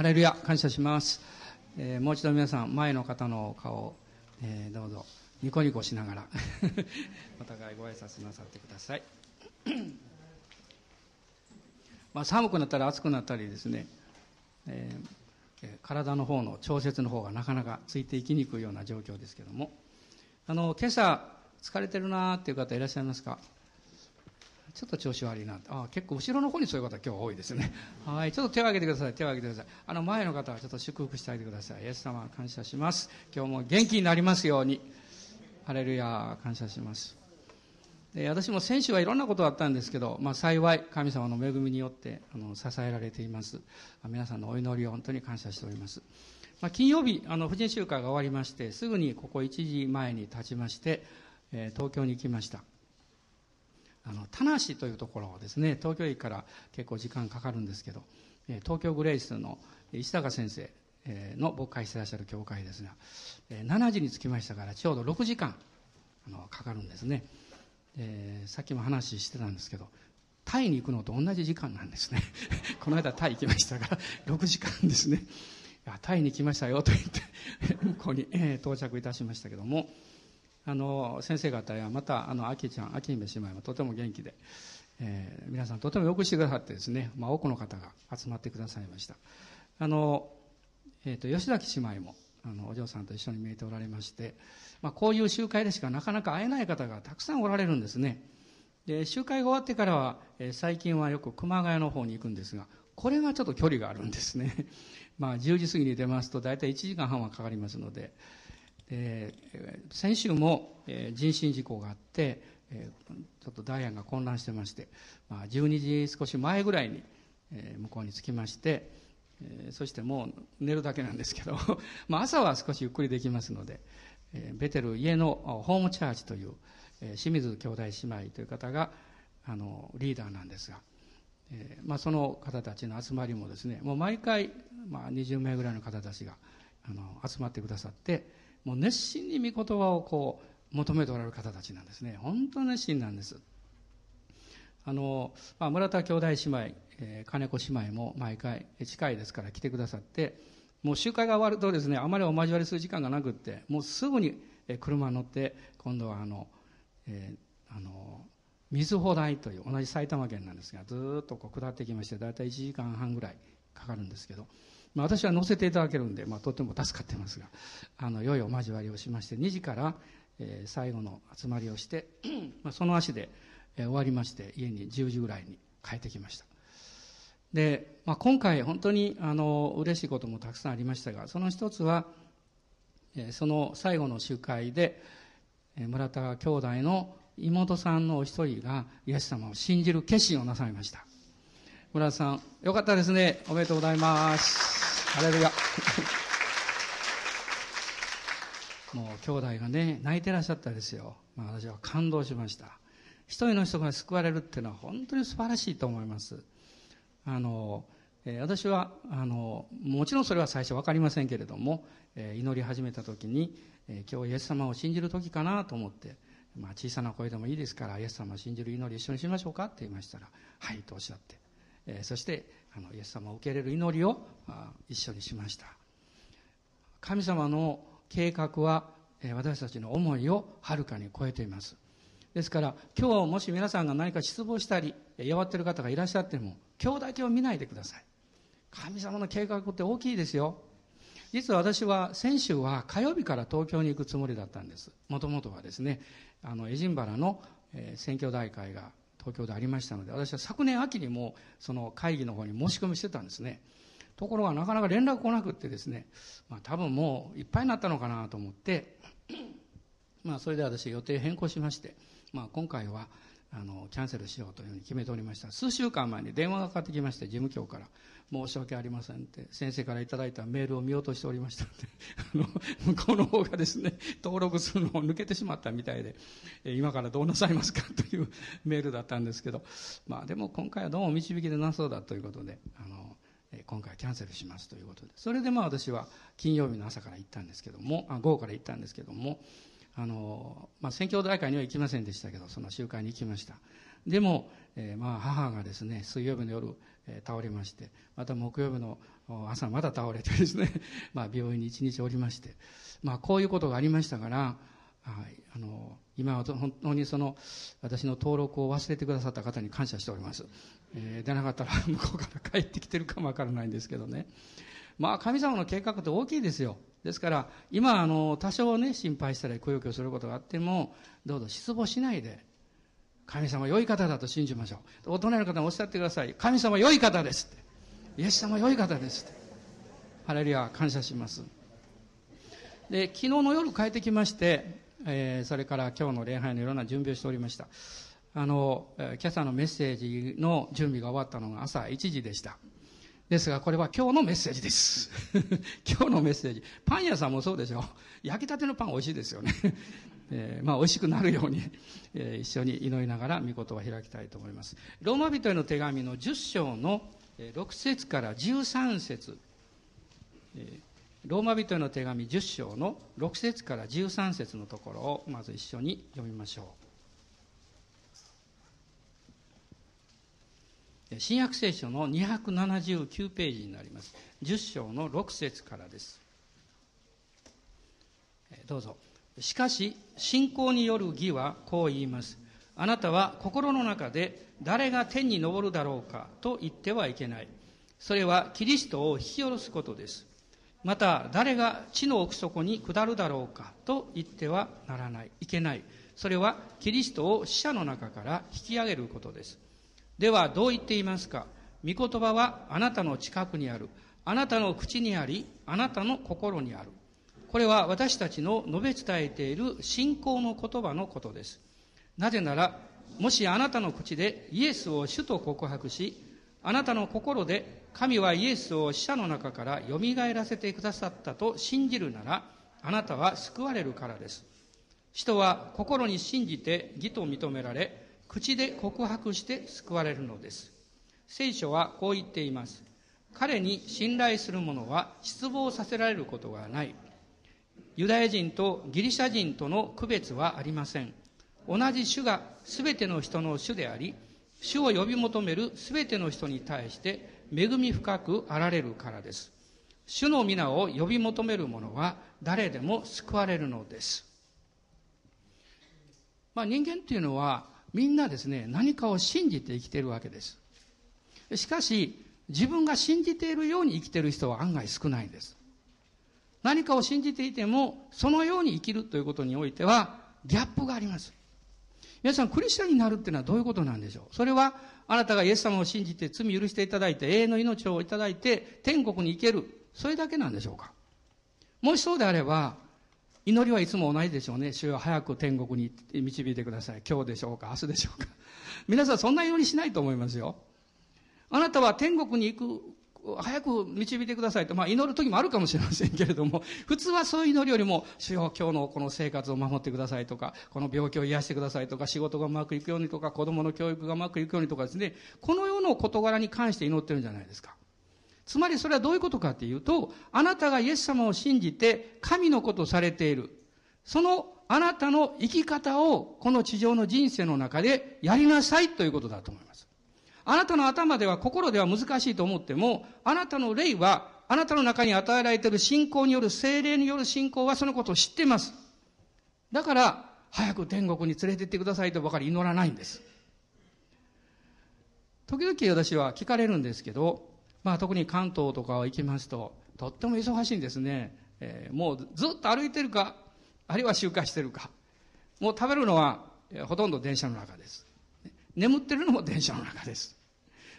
ハレルヤ感謝します、えー、もう一度皆さん前の方の顔、えー、どうぞ。ニコニコしながら。お互いご挨拶なさってください。まあ寒くなったり暑くなったりですね、えー、体の方の調節の方がなかなかついていきにくいような状況ですけども。あの今朝疲れてるなーっていう方いらっしゃいますか？ちょっと調子悪いな。あ結構後ろの方にそういう方今日多いですね。はいちょっと手を挙げてください。手を挙げてください。あの前の方はちょっと祝福してあげてください。イエス様感謝します。今日も元気になりますように。ハレルヤ感謝します。で私も先週はいろんなことがあったんですけど、まあ、幸い神様の恵みによってあの支えられています。皆さんのお祈りを本当に感謝しております、まあ、金曜日あの婦人集会が終わりましてすぐにここ1時前に立ちまして、えー、東京に行きました。あの田無というところですね東京駅から結構時間かかるんですけど東京グレイスの石高先生の牧会してらっしゃる教会ですが7時に着きましたからちょうど6時間あのかかるんですね。でさっきも話してたんですけどタイに行くのと同じ時間なんですね。この間タイ行きましたから6時間ですね。タイに来ましたよと言って向こうに、え到着いたしましたけどもあの先生方やまたあの秋ちゃん秋姫姉妹もとても元気で、えー、皆さんとてもよくしてくださってですね、まあ、多くの方が集まってくださいました。あの、えーと、吉崎姉妹もあのお嬢さんと一緒に見えておられまして、まあ、こういう集会でしかなかなか会えない方がたくさんおられるんですね。で集会が終わってからは、えー、最近はよく熊谷の方に行くんですがこれがちょっと距離があるんですね。まあ10時過ぎに出ますと大体1時間半はかかりますのでえー、先週も、えー、人身事故があって、えー、ちょっとダイヤが混乱してまして、まあ、12時少し前ぐらいに、えー、向こうに着きまして、えー、そしてもう寝るだけなんですけど まあ朝は少しゆっくりできますので、えー、ベテル家のホームチャーチという、えー、清水兄弟姉妹という方があのリーダーなんですが、えーまあ、その方たちの集まりもですねもう毎回、まあ、20名ぐらいの方たちがあの集まってくださってもう熱心に御言葉をこう求めておられる方たちなんですね。本当熱心なんです。あの、まあ、村田兄弟姉妹、えー、金子姉妹も毎回近いですから来てくださってもう集会が終わるとですねあまりお交わりする時間がなくってもうすぐに車に乗って今度はあの、えー、あの水穂台という同じ埼玉県なんですがずっとこう下ってきまして大体1時間半ぐらいかかるんですけどまあ、私は乗せていただけるんで、まあ、とても助かってますがあの良いお交わりをしまして2時から、えー、最後の集まりをして まあその足で、えー、終わりまして家に10時ぐらいに帰ってきました。で、まあ、今回本当にあの嬉しいこともたくさんありましたがその一つは、えー、その最後の集会で、えー、村田兄弟の妹さんのお一人がイエス様を信じる決心をなさいました。村田さんよかったですね。おめでとうございます。ハレルヤ。もう兄弟がね泣いてらっしゃったですよ、まあ、私は感動しました。一人の人が救われるっていうのは本当に素晴らしいと思います。あの、えー、私はあのもちろんそれは最初分かりませんけれども、えー、祈り始めた時に、えー、今日イエス様を信じる時かなと思って、まあ、小さな声でもいいですからイエス様を信じる祈り一緒にしましょうかって言いましたらはいとおっしゃって、え、そしてあのイエス様を受け入れる祈りを一緒にしました。神様の計画はえ私たちの思いをはるかに超えています。ですから今日もし皆さんが何か失望したり弱ってる方がいらっしゃっても今日だけを見ないでください。神様の計画って大きいですよ。実は私は先週は火曜日から東京に行くつもりだったんです。もともとはですねあのエジンバラの選挙大会が東京でありましたので私は昨年秋にもその会議の方に申し込みしてたんですね。ところがなかなか連絡来なくってですね、まあ、多分もういっぱいになったのかなと思って まあそれで私予定変更しまして、まあ、今回はあのキャンセルしようというふうに決めておりました。数週間前に電話がかかってきまして事務局から。申し訳ありませんって先生からいただいたメールを見落としておりましたので あの向こうの方がですね登録するのを抜けてしまったみたいで今からどうなさいますかというメールだったんですけどまあでも今回はどうも導きでなそうだということであの今回キャンセルしますということで。それでまあ私は金曜日の朝から行ったんですけどもあ午後から行ったんですけどもあの、まあ、選挙大会には行きませんでしたけどその集会に行きました。でも、えー、まあ母がですね水曜日の夜え倒れましてまた木曜日の朝また倒れてですね、ま、病院に一日おりまして、まあ、こういうことがありましたから、あの今は本当にその私の登録を忘れてくださった方に感謝しております、えー、でなかったら 向こうから帰ってきてるかもわからないんですけどね。まあ神様の計画って大きいですよ。ですから今あの多少ね心配したりくよくよすることがあってもどうぞ失望しないで神様良い方だと信じましょう大人の方もおっしゃってください神様良い方ですってイエス様良い方ですってハレルヤ感謝しますで昨日の夜帰ってきまして、えー、それから今日の礼拝のいろんな準備をしておりましたあの今朝のメッセージの準備が終わったのが朝1時でしたですが、これは今日のメッセージです。今日のメッセージ。パン屋さんもそうでしょ。焼きたてのパン美味しいですよね。えー、まあ美味しくなるように、えー、一緒に祈りながら御言葉を開きたいと思います。ローマ人への手紙の10章の6節から13節、えー、ローマ人への手紙10章の6節から13節のところをまず一緒に読みましょう。新約聖書の279ページになります。10章の6節からです。どうぞ。しかし、信仰による義はこう言います。あなたは心の中で誰が天に昇るだろうかと言ってはいけない。それはキリストを引き下ろすことです。また、誰が地の奥底に下るだろうかと言ってはならない。いけない。それはキリストを死者の中から引き上げることです。ではどう言っていますか御言葉はあなたの近くにある。あなたの口にあり、あなたの心にある。これは私たちの述べ伝えている信仰の言葉のことです。なぜなら、もしあなたの口でイエスを主と告白し、あなたの心で神はイエスを死者の中から蘇らせてくださったと信じるなら、あなたは救われるからです。人は心に信じて義と認められ、口で告白して救われるのです。聖書はこう言っています。彼に信頼する者は失望させられることがない。ユダヤ人とギリシャ人との区別はありません。同じ主が全ての人の主であり、主を呼び求める全ての人に対して恵み深くあられるからです。主の皆を呼び求める者は誰でも救われるのです。まあ人間っていうのはみんなですね、何かを信じて生きてるわけです。しかし、自分が信じているように生きてる人は案外少ないんです。何かを信じていても、そのように生きるということにおいては、ギャップがあります。皆さん、クリスチャンになるっていうのはどういうことなんでしょう？それは、あなたがイエス様を信じて罪許していただいて、永遠の命をいただいて、天国に行ける。それだけなんでしょうか？もしそうであれば、祈りはいつも同じでしょうね。主よ早く天国に導いてください。今日でしょうか？明日でしょうか？皆さんそんな祈りしないと思いますよ。あなたは天国に行く、早く導いてくださいと、まあ祈る時もあるかもしれませんけれども、普通はそういう祈りよりも、主よ今日のこの生活を守ってくださいとか、この病気を癒してくださいとか、仕事がうまくいくようにとか、子供の教育がうまくいくようにとかですね、この世の事柄に関して祈ってるんじゃないですか。つまりそれはどういうことかっていうと、あなたがイエス様を信じて神のことされている。そのあなたの生き方をこの地上の人生の中でやりなさいということだと思います。あなたの頭では心では難しいと思っても、あなたの霊はあなたの中に与えられている信仰による精霊による信仰はそのことを知っています。だから、早く天国に連れて行ってくださいとばかり祈らないんです。時々私は聞かれるんですけど、まあ、特に関東とか行きますと、とっても忙しいんですね。えー、もうずっと歩いてるか、あるいは集会してるか。もう食べるのは、えー、ほとんど電車の中です。眠ってるのも電車の中です。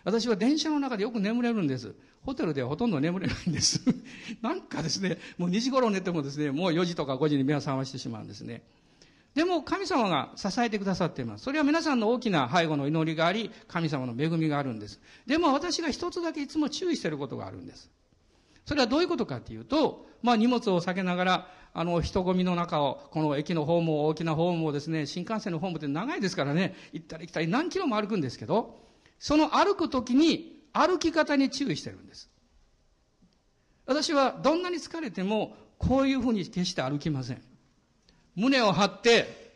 私は電車の中でよく眠れるんです。ホテルではほとんど眠れないんです。なんかですね、もう2時頃寝てもですね、もう4時とか5時に目を覚ましてしまうんですね。でも神様が支えてくださっています。それは皆さんの大きな背後の祈りがあり、神様の恵みがあるんです。でも私が一つだけいつも注意していることがあるんです。それはどういうことかっていうと、まあ荷物を避けながら、あの人混みの中を、この駅のホームを、大きなホームをですね、新幹線のホームって長いですからね、行ったり来たり何キロも歩くんですけど、その歩くときに歩き方に注意してるんです。私はどんなに疲れても、こういうふうに決して歩きません。胸を張って、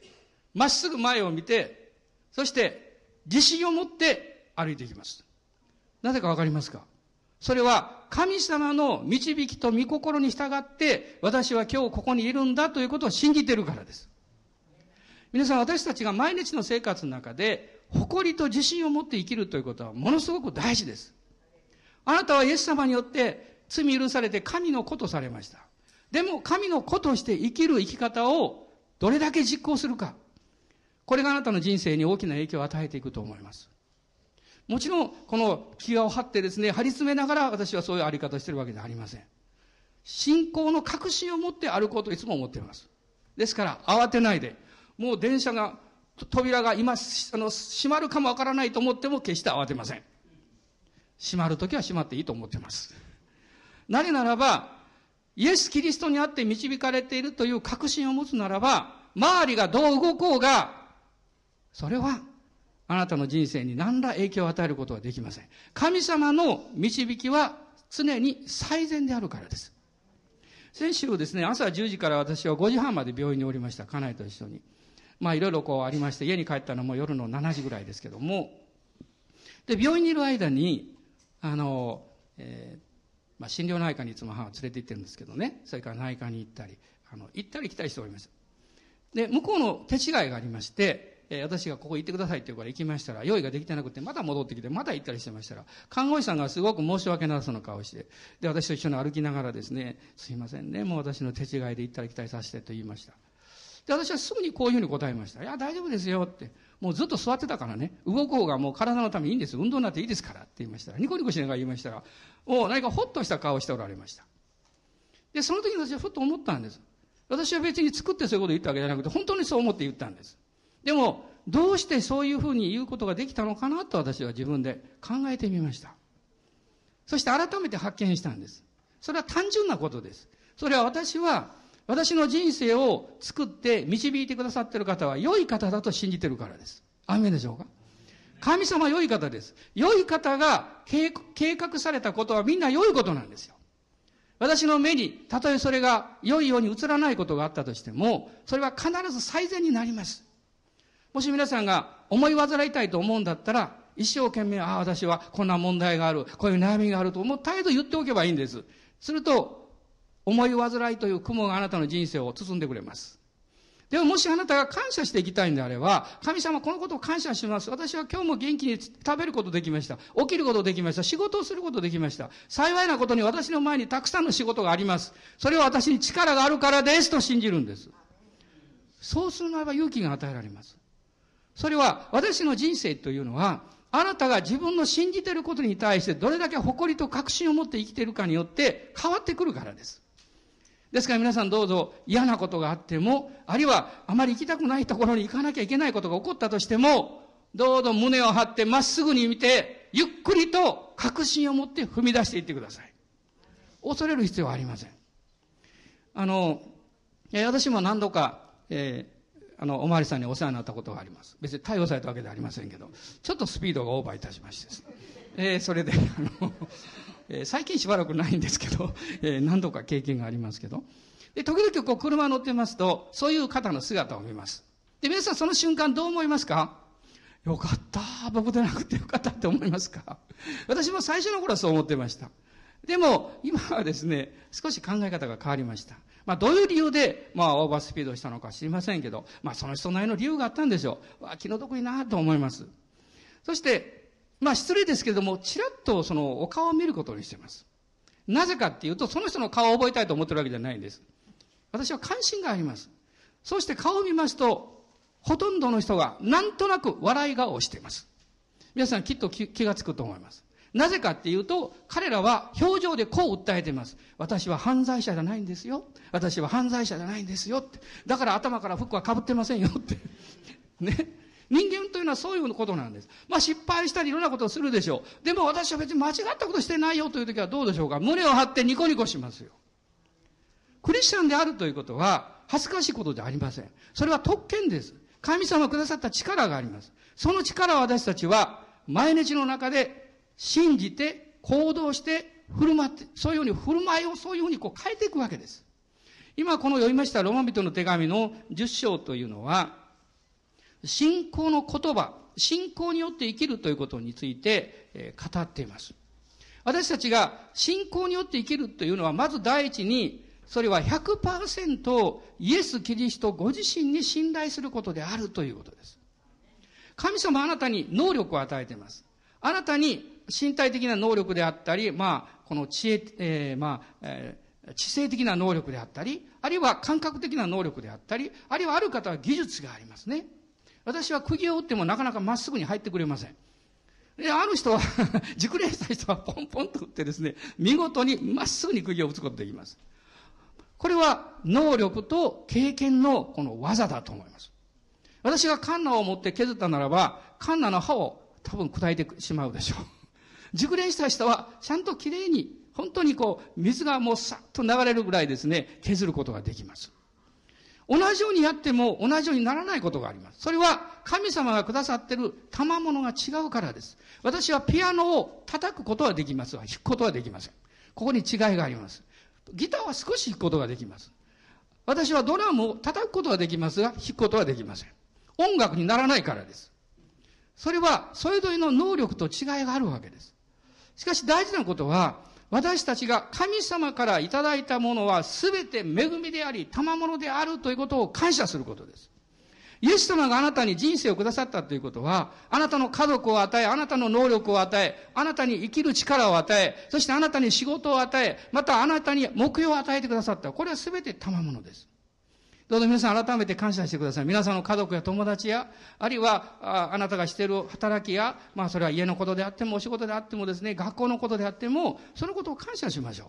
まっすぐ前を見て、そして自信を持って歩いていきます。なぜかわかりますか？それは神様の導きと御心に従って私は今日ここにいるんだということを信じてるからです。皆さん私たちが毎日の生活の中で誇りと自信を持って生きるということはものすごく大事です。あなたはイエス様によって罪許されて神の子とされました。でも神の子として生きる生き方をどれだけ実行するか。これがあなたの人生に大きな影響を与えていくと思います。もちろん、この気を張ってですね、張り詰めながら私はそういうあり方をしてるわけではありません。信仰の確信を持って歩こうといつも思っています。ですから、慌てないで、もう電車が、扉が今、あの、閉まるかもわからないと思っても決して慌てません。閉まるときは閉まっていいと思っています。なぜならば、イエス・キリストにあって導かれているという確信を持つならば、周りがどう動こうが、それはあなたの人生に何ら影響を与えることはできません。神様の導きは常に最善であるからです。先週ですね、朝10時から私は5時半まで病院におりました。家内と一緒に。まあいろいろこうありまして、家に帰ったのも夜の7時ぐらいですけども、で、病院にいる間に、あの、えー、まあ診療内科にいつも母を連れて行ってるんですけどね、それから内科に行ったり、あの、行ったり来たりしておりました。で、向こうの手違いがありまして、えー、私がここ行ってくださいって言うから行きましたら、用意ができてなくて、また戻ってきて、また行ったりしてましたら、看護師さんがすごく申し訳なさそうな顔して、で、私と一緒に歩きながらですね、すいませんね、もう私の手違いで行ったり来たりさせてと言いました。で、私はすぐにこういうふうに答えました。いや、大丈夫ですよって。もうずっと座ってたからね、動こうがもう体のためにいいんです。運動になっていいですからって言いましたら、ニコニコしながら言いましたら、もう何かほっとした顔をしておられました。で、その時に私はふっと思ったんです。私は別に作ってそういうことを言ったわけじゃなくて、本当にそう思って言ったんです。でも、どうしてそういうふうに言うことができたのかなと私は自分で考えてみました。そして改めて発見したんです。それは単純なことです。それは私は、私の人生を作って導いてくださっている方は良い方だと信じてるからです。アメでしょうか？神様は良い方です。良い方が計画されたことはみんな良いことなんですよ。私の目に、たとえそれが良いように映らないことがあったとしても、それは必ず最善になります。もし皆さんが思い煩いたいと思うんだったら、一生懸命、ああ、私はこんな問題がある、こういう悩みがあると思う態度言っておけばいいんです。すると、思い煩いという雲があなたの人生を包んでくれます。でももしあなたが感謝していきたいんであれば、神様このことを感謝します。私は今日も元気に食べることできました。起きることできました。仕事をすることできました。幸いなことに私の前にたくさんの仕事があります。それは私に力があるからですと信じるんです。そうするならば勇気が与えられます。それは私の人生というのは、あなたが自分の信じていることに対してどれだけ誇りと確信を持って生きているかによって変わってくるからです。ですから皆さんどうぞ嫌なことがあっても、あるいはあまり行きたくないところに行かなきゃいけないことが起こったとしても、どうぞ胸を張ってまっすぐに見て、ゆっくりと確信を持って踏み出していってください。恐れる必要はありません。あの、私も何度か、えあの、おまわりさんにお世話になったことがあります。別に逮捕されたわけではありませんけど、ちょっとスピードがオーバーいたしましてですね。えー、それで、あの、えー、最近しばらくないんですけど、えー、何度か経験がありますけど、で、時々こう車乗ってますと、そういう方の姿を見ます。で、皆さんその瞬間どう思いますか？よかった。僕でなくてよかったって思いますか？私も最初の頃はそう思ってました。でも、今はですね、少し考え方が変わりました。まあ、どういう理由で、まあ、オーバースピードしたのか知りませんけど、まあ、その人なりの理由があったんでしょう。わ気の毒になと思います。そして、まあ、失礼ですけれども、ちらっとそのお顔を見ることにしています。なぜかっていうと、その人の顔を覚えたいと思ってるわけじゃないんです。私は関心があります。そして顔を見ますと、ほとんどの人がなんとなく笑い顔をしています。皆さんきっと気がつくと思います。なぜかっていうと、彼らは表情でこう訴えています。私は犯罪者じゃないんですよ。私は犯罪者じゃないんですよって。だから頭から服は被ってませんよって。ね。人間というのはそういうことなんです。まあ失敗したりいろんなことをするでしょう。でも私は別に間違ったことしてないよという時はどうでしょうか。胸を張ってニコニコしますよ。クリスチャンであるということは恥ずかしいことではありません。それは特権です。神様くださった力があります。その力を私たちは毎日の中で信じて、行動して、振る舞って、そういうふうに振る舞いをそういうふうにこう変えていくわけです。今この読みましたロマ人の手紙の10章というのは、信仰の言葉、信仰によって生きるということについて、え語っています。私たちが信仰によって生きるというのは、まず第一に、それは100%イエス・キリストご自身に信頼することであるということです。神様あなたに能力を与えています。あなたに身体的な能力であったり、まあ、この知恵、えー、まあ、えー、知性的な能力であったり、あるいは感覚的な能力であったり、あるいはある方は技術がありますね。私は釘を打ってもなかなかまっすぐに入ってくれません。で、ある人は 熟練した人はポンポンと打ってですね、見事にまっすぐに釘を打つことできます。これは能力と経験のこの技だと思います。私がカンナを持って削ったならば、カンナの刃を多分砕いてしまうでしょう。熟練した人は、ちゃんときれいに、本当にこう、水がもうさっと流れるぐらいですね、削ることができます。同じようにやっても同じようにならないことがあります。それは神様がくださってる賜物が違うからです。私はピアノを叩くことはできますが、弾くことはできません。ここに違いがあります。ギターは少し弾くことができます。私はドラムを叩くことはできますが、弾くことはできません。音楽にならないからです。それは、それぞれの能力と違いがあるわけです。しかし大事なことは、私たちが神様からいただいたものは全て恵みであり、賜物であるということを感謝することです。イエス様があなたに人生をくださったということは、あなたの家族を与え、あなたの能力を与え、あなたに生きる力を与え、そしてあなたに仕事を与え、またあなたに目標を与えてくださった。これは全て賜物です。どうぞ皆さん改めて感謝してください。皆さんの家族や友達や、あるいはああなたがしている働きや、まあそれは家のことであっても、お仕事であってもですね、学校のことであっても、そのことを感謝しましょう。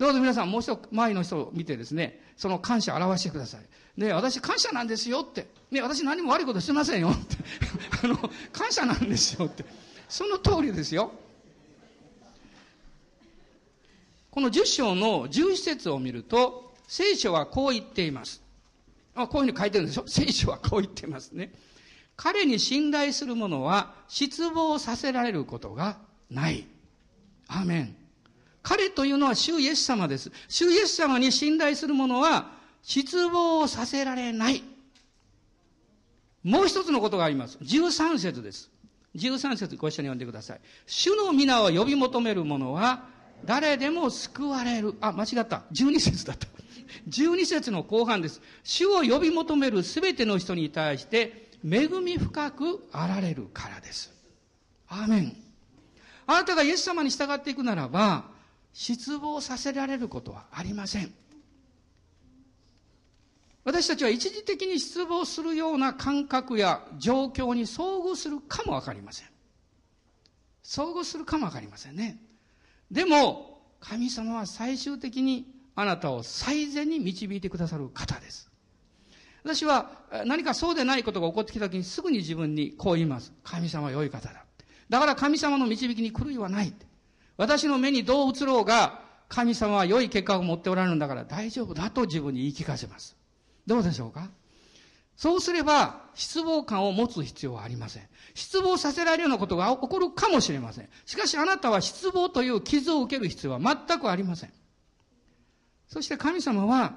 どうぞ皆さんもう一度前の人を見てですね、その感謝を表してください。ね、私感謝なんですよって。ね、私何も悪いことしてませんよって。あの、感謝なんですよって。その通りですよ。この10章の11節を見ると、聖書はこう言っています。あこういうふうに書いてるんでしょ？聖書はこう言ってますね。彼に信頼する者は失望させられることがない。アーメン。彼というのは主イエス様です。主イエス様に信頼する者は失望させられない。もう一つのことがあります。13節です。13節ご一緒に読んでください。主の皆を呼び求める者は誰でも救われる。あ、間違った。12節だった。12節の後半です。主を呼び求めるすべての人に対して、恵み深くあられるからです。アーメン。あなたがイエス様に従っていくならば、失望させられることはありません。私たちは一時的に失望するような感覚や状況に遭遇するかもわかりません。遭遇するかもわかりませんね。でも、神様は最終的にあなたを最善に導いてくださる方です。私は何かそうでないことが起こってきた時にすぐに自分にこう言います。神様は良い方だ。だから神様の導きに狂いはない。私の目にどう映ろうが、神様は良い結果を持っておられるんだから大丈夫だと自分に言い聞かせます。どうでしょうか？そうすれば、失望感を持つ必要はありません。失望させられるようなことが起こるかもしれません。しかしあなたは失望という傷を受ける必要は全くありません。そして神様は、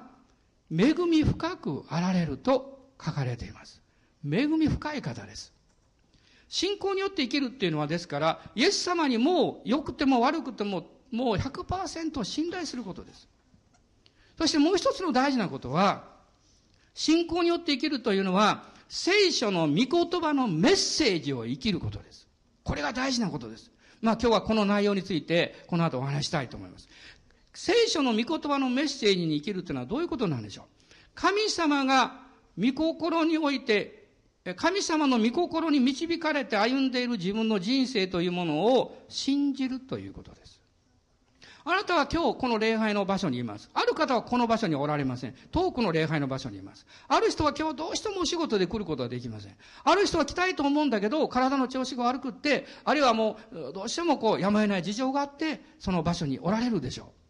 恵み深くあられると書かれています。恵み深い方です。信仰によって生きるっていうのはですから、イエス様にもう良くても悪くても、もう100%信頼することです。そしてもう一つの大事なことは、信仰によって生きるというのは、聖書の御言葉のメッセージを生きることです。これが大事なことです。まあ今日はこの内容について、この後お話したいと思います。聖書の御言葉のメッセージに生きるというのはどういうことなんでしょう？神様が御心において、神様の御心に導かれて歩んでいる自分の人生というものを信じるということです。あなたは今日この礼拝の場所にいます。ある方はこの場所におられません。遠くの礼拝の場所にいます。ある人は今日どうしてもお仕事で来ることはできません。ある人は来たいと思うんだけど、体の調子が悪くって、あるいはもうどうしてもこうやむを得ない事情があって、その場所におられるでしょう。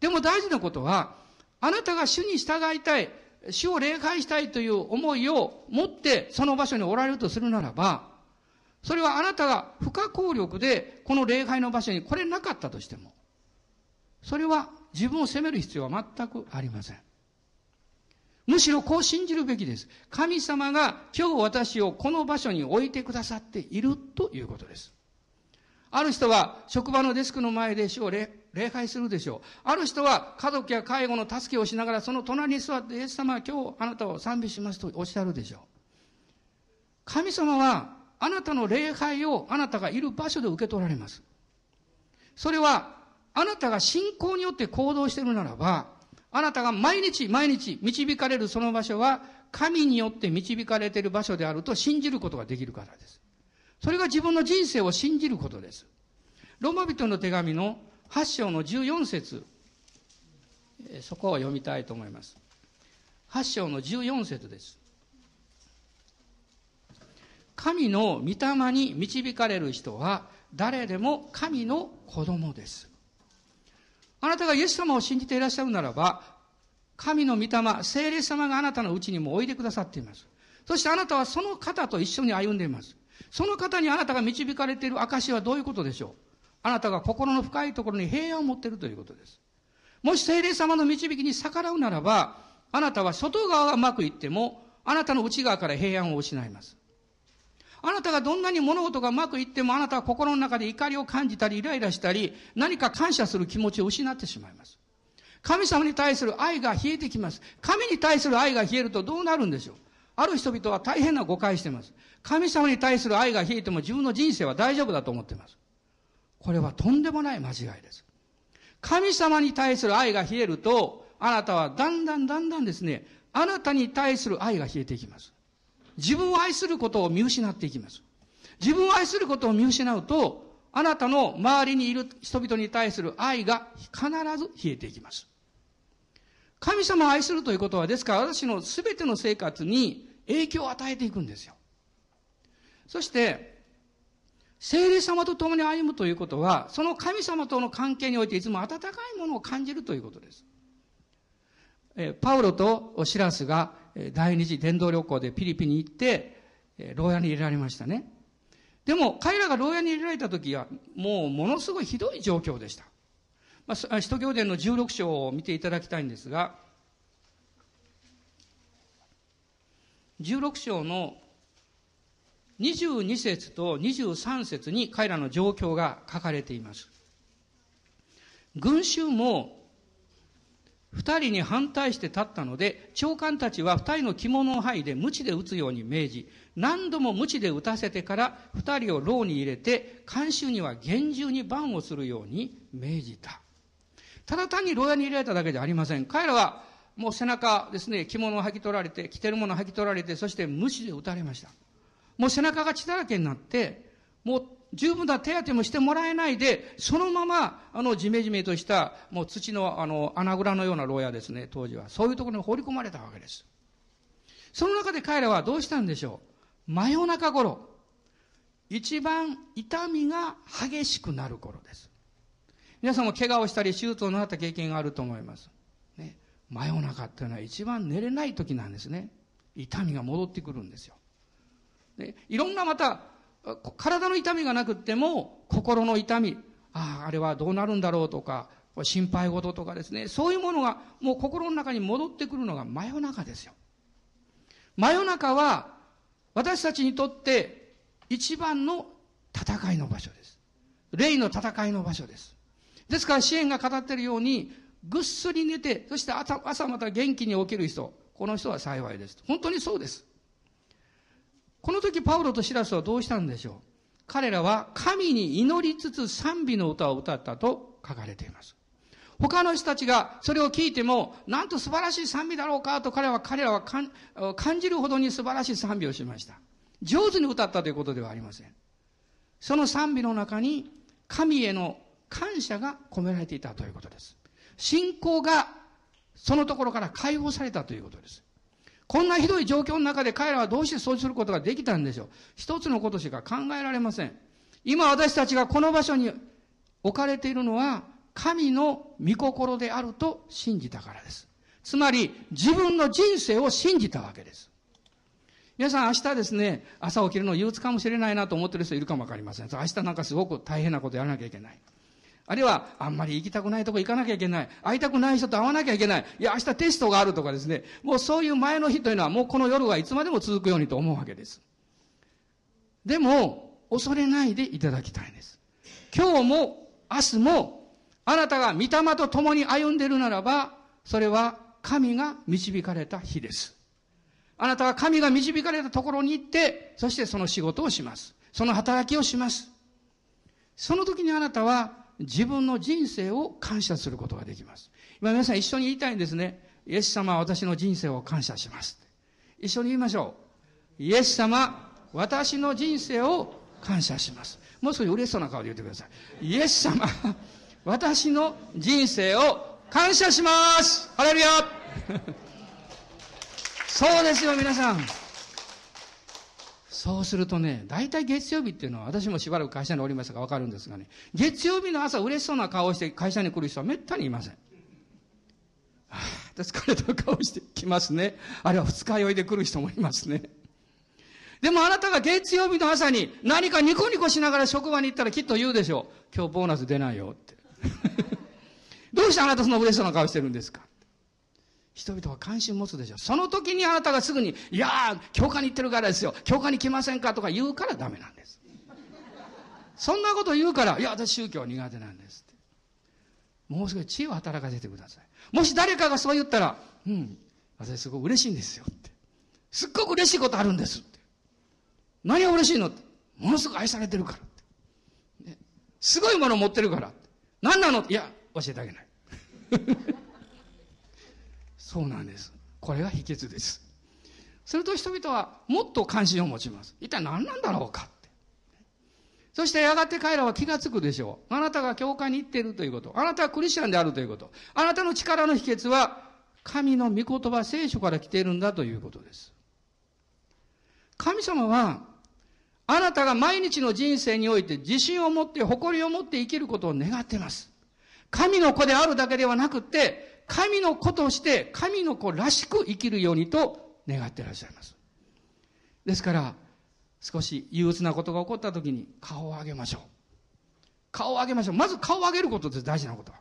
でも大事なことは、あなたが主に従いたい、主を礼拝したいという思いを持ってその場所におられるとするならば、それはあなたが不可抗力でこの礼拝の場所に来れなかったとしても、それは自分を責める必要は全くありません。むしろこう信じるべきです。神様が今日私をこの場所に置いてくださっているということです。ある人は職場のデスクの前で主を礼礼拝するでしょう。ある人は家族や介護の助けをしながらその隣に座ってイエス様は今日あなたを賛美しますとおっしゃるでしょう。神様はあなたの礼拝をあなたがいる場所で受け取られます。それはあなたが信仰によって行動しているならば、あなたが毎日毎日導かれるその場所は、神によって導かれている場所であると信じることができるからです。それが自分の人生を信じることです。ローマ人の手紙の8章の14節そこを読みたいと思います。8章の14節です。神の御霊に導かれる人は誰でも神の子供です。あなたがイエス様を信じていらっしゃるならば、神の御霊、聖霊様があなたのうちにもおいでくださっています。そしてあなたはその方と一緒に歩んでいます。その方にあなたが導かれている証はどういうことでしょう？あなたが心の深いところに平安を持っているということです。もし聖霊様の導きに逆らうならば、あなたは外側がうまくいっても、あなたの内側から平安を失います。あなたがどんなに物事がうまくいってもあなたは心の中で怒りを感じたりイライラしたり何か感謝する気持ちを失ってしまいます。神様に対する愛が冷えてきます。神に対する愛が冷えるとどうなるんでしょうある人々は大変な誤解してます。神様に対する愛が冷えても自分の人生は大丈夫だと思ってます。これはとんでもない間違いです。神様に対する愛が冷えると、あなたはだんだんだんだんですね、あなたに対する愛が冷えていきます。自分を愛することを見失っていきます。自分を愛することを見失うと、あなたの周りにいる人々に対する愛が必ず冷えていきます。神様を愛するということは、ですから私の全ての生活に影響を与えていくんですよ。そして、聖霊様と共に歩むということは、その神様との関係においていつも温かいものを感じるということです。えパウロとシラスが第二次伝道旅行でピリピに行って、牢屋に入れられましたね。でも、彼らが牢屋に入れられた時は、もうものすごいひどい状況でした。まあ、使徒行伝の16章を見ていただきたいんですが、16章の22節と23節に彼らの状況が書かれています。群衆も二人に反対して立ったので、長官たちは二人の着物を剥いで鞭で打つように命じ、何度も鞭で打たせてから二人を牢に入れて、監修には厳重に番をするように命じた。ただ単に牢屋に入れられただけではありません。彼らはもう背中ですね、着物を履き取られて、着てるものを履き取られて、そして鞭で打たれました。もう背中が血だらけになって、もう十分な手当てもしてもらえないで、そのまま、あの、じめじめとした、もう土の、あの、穴蔵のような牢屋ですね、当時は。そういうところに放り込まれたわけです。その中で彼らはどうしたんでしょう？真夜中頃、一番痛みが激しくなる頃です。皆さんも怪我をしたり手術をなった経験があると思います。ね。真夜中っていうのは一番寝れない時なんですね。痛みが戻ってくるんですよ。でいろんなまた体の痛みがなくっても心の痛みあああれはどうなるんだろうとか心配事とかですねそういうものがもう心の中に戻ってくるのが真夜中ですよ。真夜中は私たちにとって一番の戦いの場所です。霊の戦いの場所です。ですから支援が語ってるようにぐっすり寝てそして朝また元気に起きる人この人は幸いです。本当にそうです。この時パウロとシラスはどうしたんでしょう？彼らは神に祈りつつ賛美の歌を歌ったと書かれています。他の人たちがそれを聞いても、なんと素晴らしい賛美だろうかと彼は、彼らは感じるほどに素晴らしい賛美をしました。上手に歌ったということではありません。その賛美の中に神への感謝が込められていたということです。信仰がそのところから解放されたということです。こんなひどい状況の中で彼らはどうしてそうすることができたんでしょう？一つのことしか考えられません。今私たちがこの場所に置かれているのは神の御心であると信じたからです。つまり自分の人生を信じたわけです。皆さん明日ですね、朝起きるの憂鬱かもしれないなと思ってる人いるかもわかりません。明日なんかすごく大変なことやらなきゃいけない。あるいは、あんまり行きたくないとこ行かなきゃいけない。会いたくない人と会わなきゃいけない。いや、明日テストがあるとかですね。もうそういう前の日というのは、もうこの夜はいつまでも続くようにと思うわけです。でも、恐れないでいただきたいんです。今日も、明日も、あなたが御霊と共に歩んでいるならば、それは神が導かれた日です。あなたは神が導かれたところに行って、そしてその仕事をします。その働きをします。その時にあなたは自分の人生を感謝することができます。今皆さん一緒に言いたいんですね。イエス様は私の人生を感謝します。一緒に言いましょう。イエス様、私の人生を感謝します。もう少し嬉しそうな顔で言ってください。イエス様、私の人生を感謝しますハレルヤ そうですよ、皆さん。そうするとね、大体月曜日っていうのは、私もしばらく会社におりましたがわかるんですがね、月曜日の朝嬉しそうな顔をして会社に来る人はめったにいません。はぁ、疲れた顔してきますね。あるいは二日酔いで来る人もいますね。でもあなたが月曜日の朝に何かニコニコしながら職場に行ったらきっと言うでしょう。今日ボーナス出ないよって。どうしてあなたその嬉しそうな顔してるんですか？人々は関心持つでしょ。その時にあなたがすぐに、いやー、教会に行ってるからですよ。教会に来ませんかとか言うからダメなんです。そんなこと言うから、いや、私宗教苦手なんですって。もう少し知恵を働かせてください。もし誰かがそう言ったら、うん、私すごく嬉しいんですよって。すっごく嬉しいことあるんですって。何が嬉しいのって。ものすごく愛されてるからって。ね、すごいもの持ってるからって。何なのいや、教えてあげない。そうなんです。これが秘訣です。すると人々はもっと関心を持ちます。一体何なんだろうかって。そしてやがて彼らは気がつくでしょう。あなたが教会に行っているということ。あなたはクリスチャンであるということ。あなたの力の秘訣は、神の御言葉聖書から来ているんだということです。神様は、あなたが毎日の人生において自信を持って誇りを持って生きることを願っています。神の子であるだけではなくて、神の子として神の子らしく生きるようにと願っていらっしゃいます。ですから、少し憂鬱なことが起こった時に顔を上げましょう。顔を上げましょう。まず顔を上げることです、大事なことは。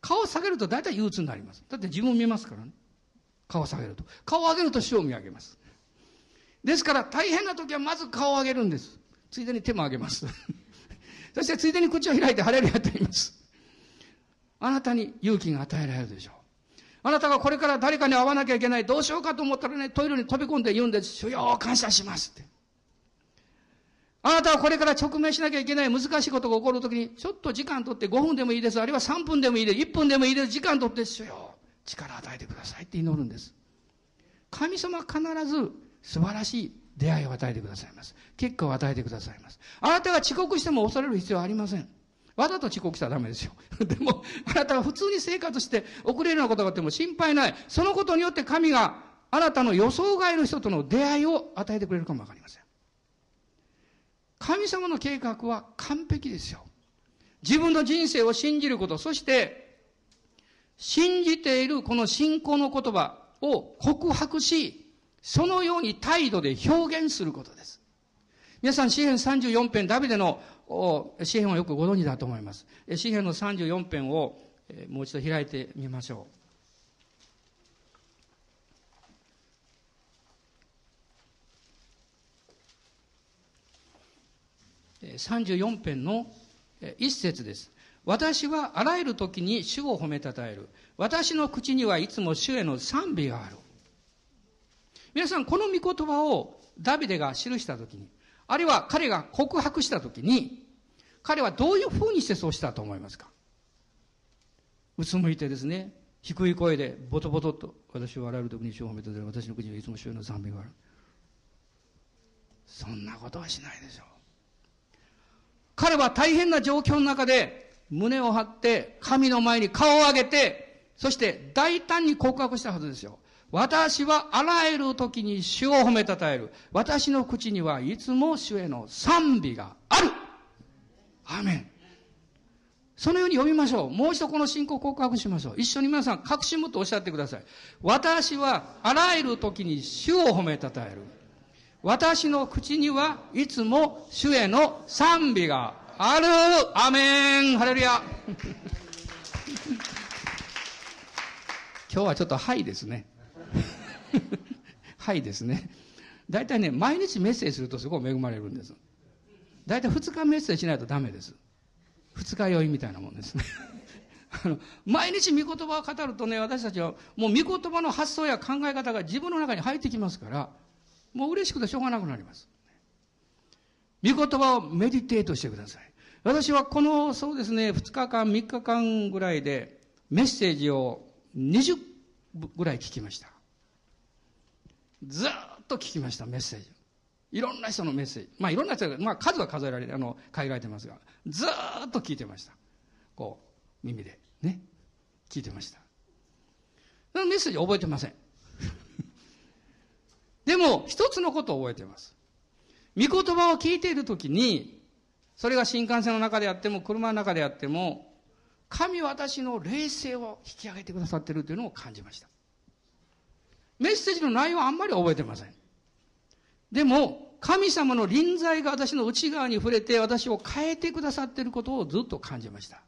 顔を下げると大体憂鬱になります。だって自分見ますからね。顔を下げると。顔を上げると死を見上げます。ですから大変な時はまず顔を上げるんです。ついでに手も上げます。そしてついでに口を開いて晴れるやっています。あなたに勇気が与えられるでしょう。あなたがこれから誰かに会わなきゃいけない。どうしようかと思ったらね、トイレに飛び込んで言うんです。主よ、感謝しますって。あなたはこれから直面しなきゃいけない難しいことが起こるときに、ちょっと時間とって5分でもいいです。あるいは3分でもいいです。1分でもいいです。時間とって主よ、力与えてくださいって祈るんです。神様必ず素晴らしい出会いを与えてくださいます。結果を与えてくださいます。あなたが遅刻しても恐れる必要はありません。わざと遅刻したらダメですよ。でも、あなたが普通に生活して遅れるようなことがあっても心配ない。そのことによって神があなたの予想外の人との出会いを与えてくれるかもわかりません。神様の計画は完璧ですよ。自分の人生を信じること、そして、信じているこの信仰の言葉を告白し、そのように態度で表現することです。皆さん、詩篇34編、ダビデの詩篇をよくご存知だと思います。詩篇の34編をもう一度開いてみましょう。34編の一節です。私はあらゆる時に主を褒めたたえる。私の口にはいつも主への賛美がある。皆さん、この御言葉をダビデが記した時に、あるいは彼が告白したときに、彼はどういうふうにしてそうしたと思いますか？うつむいてですね、低い声でボトボトと、私を笑える時に主を褒めて私の口にはいつも主の賛美がある。そんなことはしないでしょう。彼は大変な状況の中で胸を張って神の前に顔を上げて、そして大胆に告白したはずですよ。私はあらゆる時に主を褒めたたえる。私の口にはいつも主への賛美がある。アメン。そのように読みましょう。もう一度この信仰告白しましょう。一緒に皆さん、確信持っておっしゃってください。私はあらゆる時に主を褒めたたえる。私の口にはいつも主への賛美があるアメンハレルヤ 今日はちょっとはいですね。はいですね。大体ね、毎日メッセージするとすごい恵まれるんです。大体2日メッセージしないとダメです。二日酔いみたいなもんですね。あの毎日御言葉を語るとね、私たちはもう御言葉の発想や考え方が自分の中に入ってきますから、もう嬉しくてしょうがなくなります。御言葉をメディテートしてください。私はこの、そうですね、2日間、3日間ぐらいでメッセージを20ぐらい聞きました。ずっと聞きました、メッセージ。いろんな人のメッセージ。まあいろんな人が、まあ数は数えられ、あの、限られてますが、ずっと聞いてました。こう、耳で。ね。聞いてました。メッセージ覚えてません。でも、一つのことを覚えています。御言葉を聞いているときに、それが新幹線の中であっても、車の中であっても、神は私の霊性を引き上げてくださっているというのを感じました。メッセージの内容はあんまり覚えてません。でも、神様の臨在が私の内側に触れて私を変えてくださっていることをずっと感じました。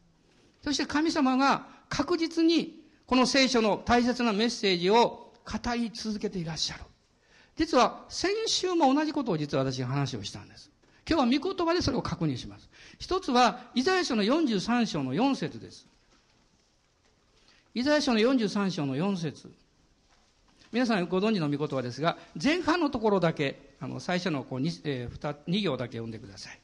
そして神様が確実にこの聖書の大切なメッセージを語り続けていらっしゃる。実は先週も同じことを実は私が話をしたんです。今日は御言葉でそれを確認します。一つは、イザヤ書の43章の4節です。イザヤ書の43章の4節皆さんご存知の御言葉ですが、前半のところだけ、あの、最初のこう 2,、えー、2行だけ読んでください。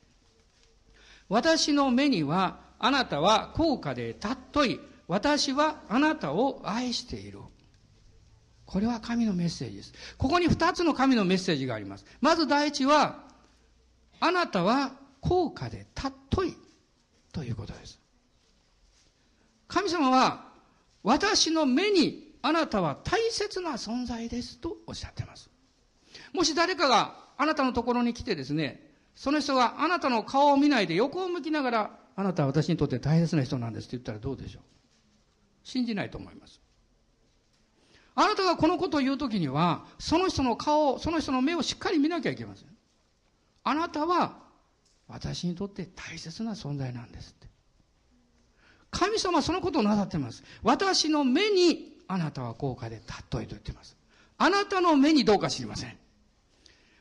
私の目には、あなたは高価で尊い。私はあなたを愛している。これは神のメッセージです。ここに2つの神のメッセージがあります。まず第一は、あなたは高価で尊いということです。神様は私の目にあなたは大切な存在ですとおっしゃってます。もし誰かがあなたのところに来てですね、その人があなたの顔を見ないで横を向きながら、あなたは私にとって大切な人なんですって言ったらどうでしょう？信じないと思います。あなたがこのことを言うときには、その人の顔、その人の目をしっかり見なきゃいけません。あなたは私にとって大切な存在なんですって。神様はそのことをなさってます。私の目にあなたは高価で尊いと言っています。あなたの目にどうか知りません。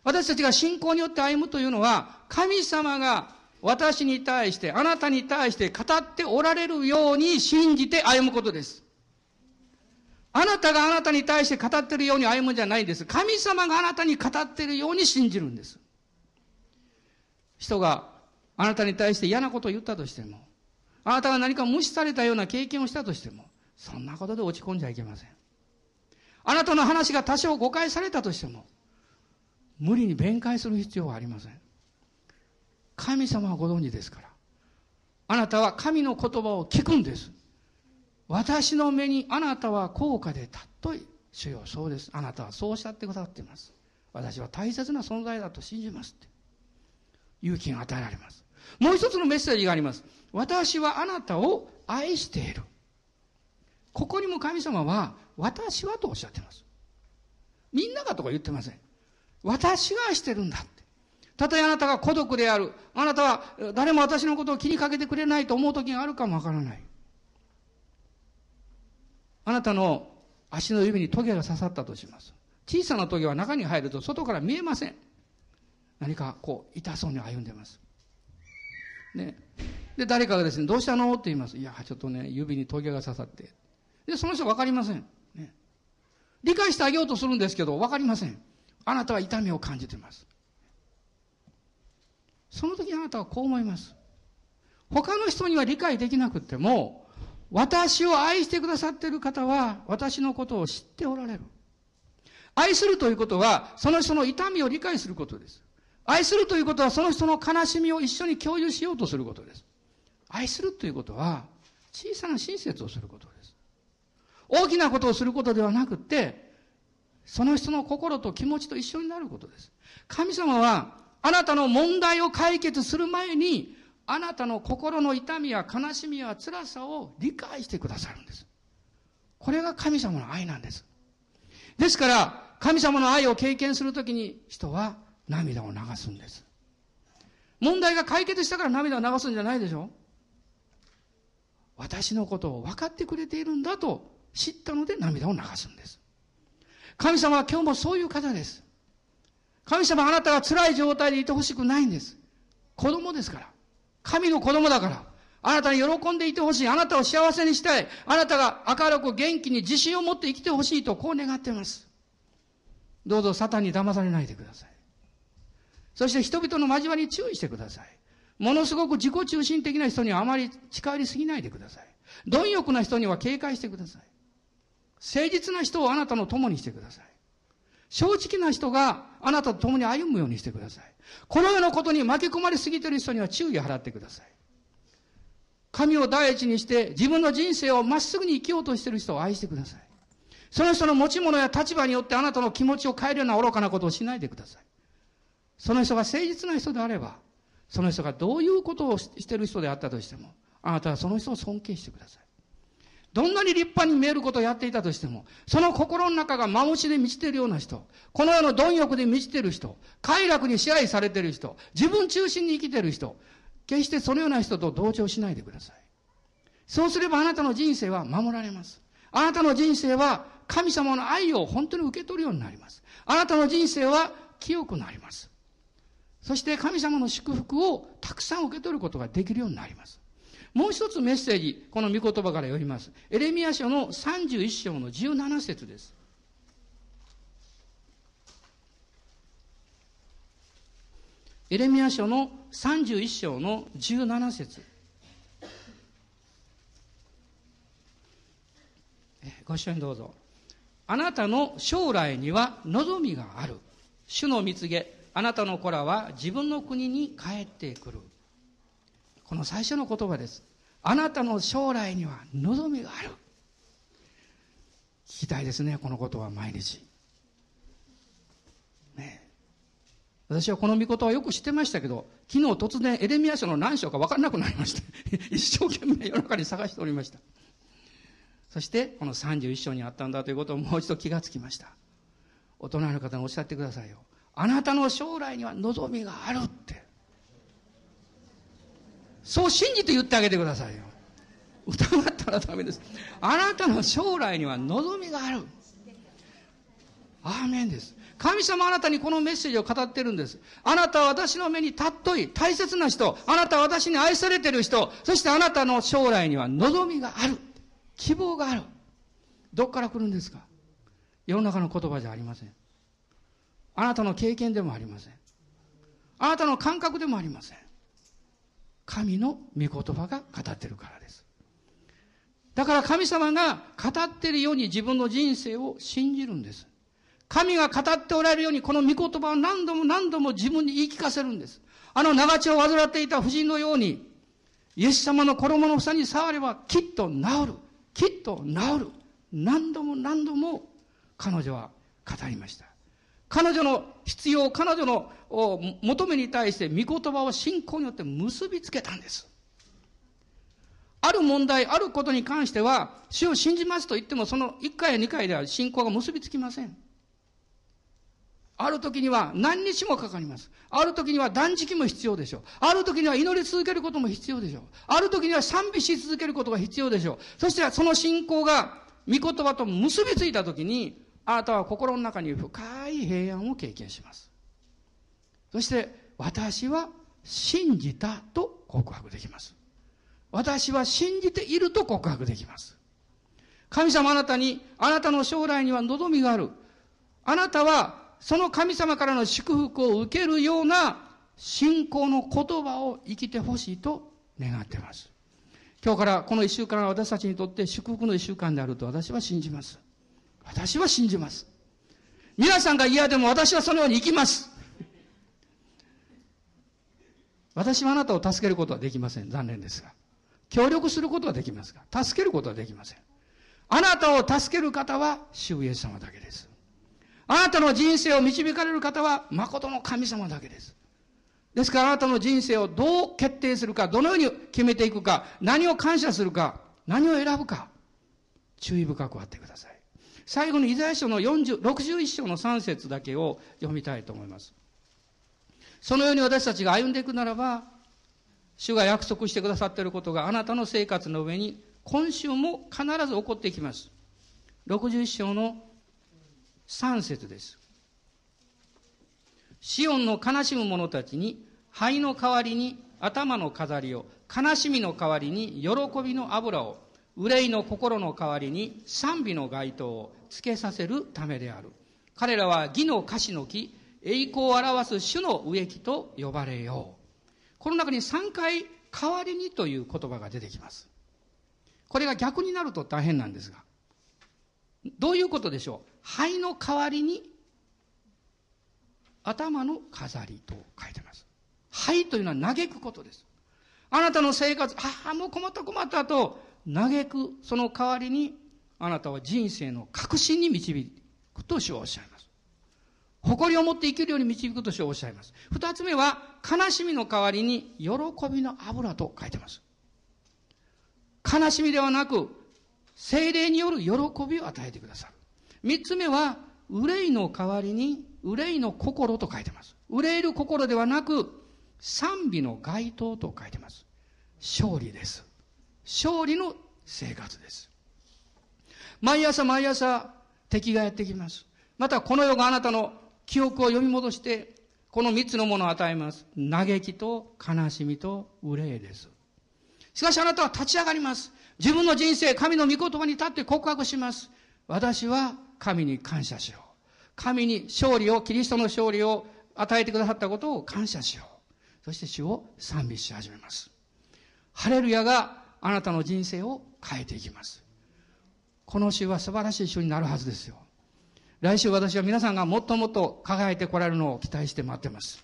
私たちが信仰によって歩むというのは、神様が私に対して、あなたに対して語っておられるように信じて歩むことです。あなたがあなたに対して語ってるように歩むんじゃないんです。神様があなたに語ってるように信じるんです。人があなたに対して嫌なことを言ったとしても、あなたが何か無視されたような経験をしたとしても、そんなことで落ち込んじゃいけません。あなたの話が多少誤解されたとしても、無理に弁解する必要はありません。神様はご存知ですから。あなたは神の言葉を聞くんです。私の目にあなたは高価で尊い。主よ、そうです。あなたはそうおっしゃってくださっています。私は大切な存在だと信じますって。勇気が与えられます。もう一つのメッセージがあります。私はあなたを愛している。ここにも神様は、私はとおっしゃってます。みんながとか言ってません。私がしてるんだって。たとえあなたが孤独である。あなたは誰も私のことを気にかけてくれないと思う時があるかもわからない。あなたの足の指にトゲが刺さったとします。小さなトゲは中に入ると外から見えません。何かこう痛そうに歩んでます。ね。で、誰かがですね、どうしたの？って言います。いや、ちょっとね、指にトゲが刺さって。で、その人分かりません。ね。理解してあげようとするんですけど、分かりません。あなたは痛みを感じています。その時あなたはこう思います。他の人には理解できなくても、私を愛してくださっている方は、私のことを知っておられる。愛するということは、その人の痛みを理解することです。愛するということはその人の悲しみを一緒に共有しようとすることです。愛するということは小さな親切をすることです。大きなことをすることではなくて、その人の心と気持ちと一緒になることです。神様はあなたの問題を解決する前に、あなたの心の痛みや悲しみや辛さを理解してくださるんです。これが神様の愛なんです。ですから、神様の愛を経験するときに人は涙を流すんです。問題が解決したから涙を流すんじゃないでしょ私のことを分かってくれているんだと知ったので涙を流すんです。神様は今日もそういう方です。神様あなたが辛い状態でいてほしくないんです。子供ですから。神の子供だから。あなたに喜んでいてほしい。あなたを幸せにしたい。あなたが明るく元気に自信を持って生きてほしいとこう願っています。どうぞサタンに騙されないでください。そして人々の交わりに注意してください。ものすごく自己中心的な人にはあまり近寄りすぎないでください。貪欲な人には警戒してください。誠実な人をあなたの友にしてください。正直な人があなたと共に歩むようにしてください。このようなことに巻き込まれすぎている人には注意を払ってください。神を第一にして自分の人生をまっすぐに生きようとしている人を愛してください。その人の持ち物や立場によってあなたの気持ちを変えるような愚かなことをしないでください。その人が誠実な人であれば、その人がどういうことをしている人であったとしても、あなたはその人を尊敬してください。どんなに立派に見えることをやっていたとしても、その心の中が幻で満ちているような人、この世の貪欲で満ちている人、快楽に支配されている人、自分中心に生きている人、決してそのような人と同調しないでください。そうすればあなたの人生は守られます。あなたの人生は神様の愛を本当に受け取るようになります。あなたの人生は清くなります。そして神様の祝福をたくさん受け取ることができるようになります。もう一つメッセージ、この御言葉から読みます。エレミア書の31章の17節です。エレミア書の31章の17節ご一緒にどうぞ。あなたの将来には望みがある。主の蜜げ、あなたの子らは自分の国に帰ってくる。この最初の言葉です。あなたの将来には望みがある。聞きたいですね、このことは毎日。ね私はこの御事はよく知ってましたけど、昨日突然エレミア書の何章か分からなくなりまして、一生懸命夜中に探しておりました。そして、この31章にあったんだということをもう一度気がつきました。大人の方におっしゃってくださいよ。あなたの将来には望みがあるって。そう信じて言ってあげてくださいよ。疑ったらダメです。あなたの将来には望みがある。アーメンです。神様あなたにこのメッセージを語ってるんです。あなたは私の目に尊い、大切な人、あなたは私に愛されてる人、そしてあなたの将来には望みがある。希望がある。どっから来るんですか？世の中の言葉じゃありません。あなたの経験でもありません。あなたの感覚でもありません。神の御言葉が語ってるからです。だから神様が語ってるように自分の人生を信じるんです。神が語っておられるようにこの御言葉を何度も何度も自分に言い聞かせるんです。あの長血を患っていた婦人のように、イエス様の衣の房に触ればきっと治る。きっと治る。何度も何度も彼女は語りました。彼女の必要、彼女の求めに対して御言葉を信仰によって結びつけたんです。ある問題、あることに関しては、主を信じますと言っても、その1回や2回では信仰が結びつきません。ある時には何日もかかります。ある時には断食も必要でしょう。ある時には祈り続けることも必要でしょう。ある時には賛美し続けることが必要でしょう。そしてその信仰が御言葉と結びついた時に、あなたは心の中に深い平安を経験します。そして、私は信じたと告白できます。私は信じていると告白できます。神様あなたに、あなたの将来には望みがある。あなたは、その神様からの祝福を受けるような信仰の言葉を生きてほしいと願っています。今日からこの一週間は私たちにとって祝福の一週間であると私は信じます。私は信じます。皆さんが嫌でも私はそのように生きます。私はあなたを助けることはできません。残念ですが。協力することはできますが、助けることはできません。あなたを助ける方は主イエス様だけです。あなたの人生を導かれる方は誠の神様だけです。ですからあなたの人生をどう決定するか、どのように決めていくか、何を感謝するか、何を選ぶか、注意深くあってください。最後にイザヤ書の40 61章の3節だけを読みたいと思います。そのように私たちが歩んでいくならば、主が約束してくださっていることがあなたの生活の上に今週も必ず起こってきます。61章の3節です。シオンの悲しむ者たちに灰の代わりに頭の飾りを、悲しみの代わりに喜びの油を、憂いの心の代わりに賛美の街灯をつけさせるためである。彼らは義の歌詞の木、栄光を表す主の植木と呼ばれよう。この中に3回代わりにという言葉が出てきます。これが逆になると大変なんですが。どういうことでしょう？灰の代わりに頭の飾りと書いてます。灰というのは嘆くことです。あなたの生活、ああ、もう困った困ったと嘆く、その代わりに、あなたは人生の確信に導くと主はおっしゃいます。誇りを持って生きるように導くと主はおっしゃいます。二つ目は、悲しみの代わりに喜びの油と書いてます。悲しみではなく、精霊による喜びを与えてくださる。三つ目は、憂いの代わりに、憂いの心と書いてます。憂いる心ではなく、賛美の街灯と書いてます。勝利です。勝利の生活です。毎朝毎朝敵がやってきます。またこの世があなたの記憶を読み戻して、この三つのものを与えます。嘆きと悲しみと憂いです。しかしあなたは立ち上がります。自分の人生、神の御言葉に立って告白します。私は神に感謝しよう。神に勝利を、キリストの勝利を与えてくださったことを感謝しよう。そして主を賛美し始めます。ハレルヤがあなたの人生を変えていきます。この週は素晴らしい週になるはずですよ。来週私は皆さんがもっともっと輝いてこられるのを期待して待ってます。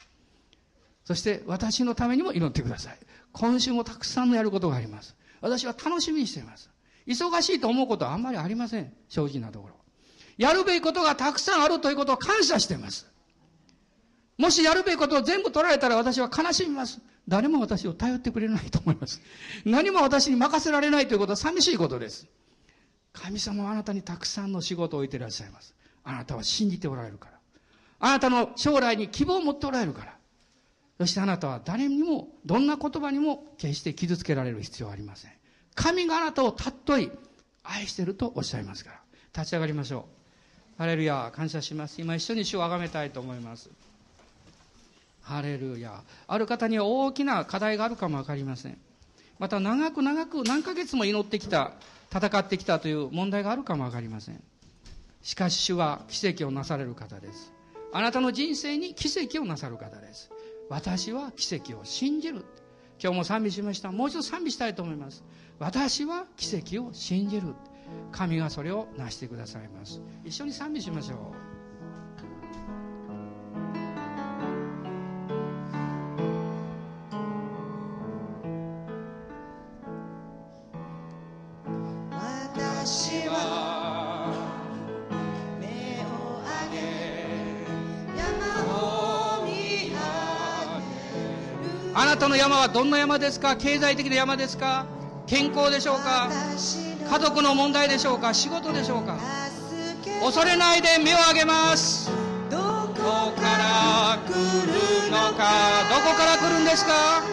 そして私のためにも祈ってください。今週もたくさんのやることがあります。私は楽しみにしています。忙しいと思うことはあんまりありません。正直なところ。やるべきことがたくさんあるということを感謝しています。もしやるべきことを全部取られたら私は悲しみます。誰も私を頼ってくれないと思います。何も私に任せられないということは寂しいことです。神様はあなたにたくさんの仕事を置いていらっしゃいます。あなたは信じておられるから。あなたの将来に希望を持っておられるから。そしてあなたは誰にも、どんな言葉にも決して傷つけられる必要はありません。神があなたを尊い、愛してるとおっしゃいますから。立ち上がりましょう。ハレルヤ、感謝します。今一緒に主を崇めたいと思います。ハレルヤ。ある方には大きな課題があるかもわかりません。また長く長く何ヶ月も祈ってきた、戦ってきたという問題があるかもわかりません。しかし主は奇跡をなされる方です。あなたの人生に奇跡をなさる方です。私は奇跡を信じる。今日も賛美しました。もう一度賛美したいと思います。私は奇跡を信じる。神がそれを成してくださいます。一緒に賛美しましょう。たの山はどんな山ですか？経済的な山ですか？健康でしょうか？家族の問題でしょうか？仕事でしょうか？恐れないで目を上げます。どこから来るのか？どこから来るんですか？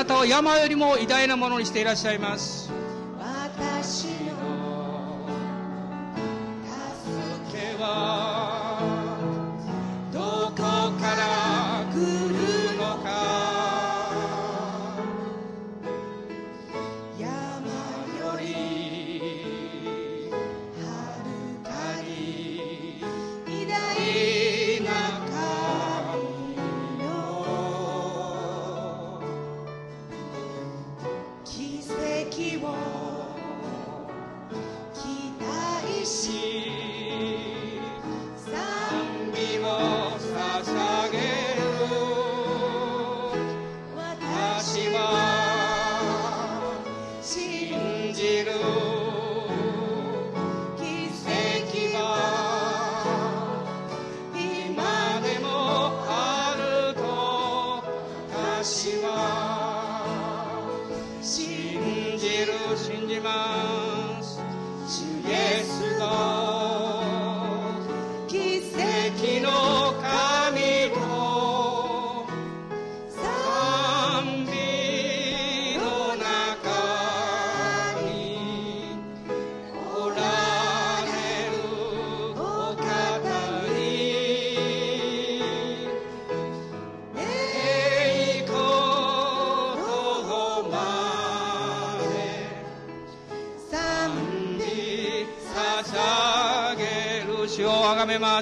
なたを山よりも偉大なものにしていらっしゃいます。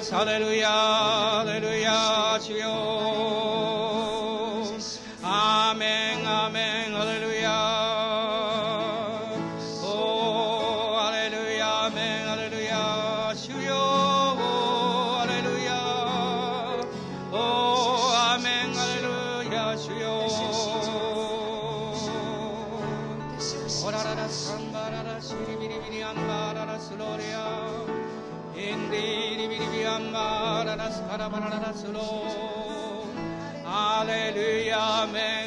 Hallelujah. Hallelujah, amen.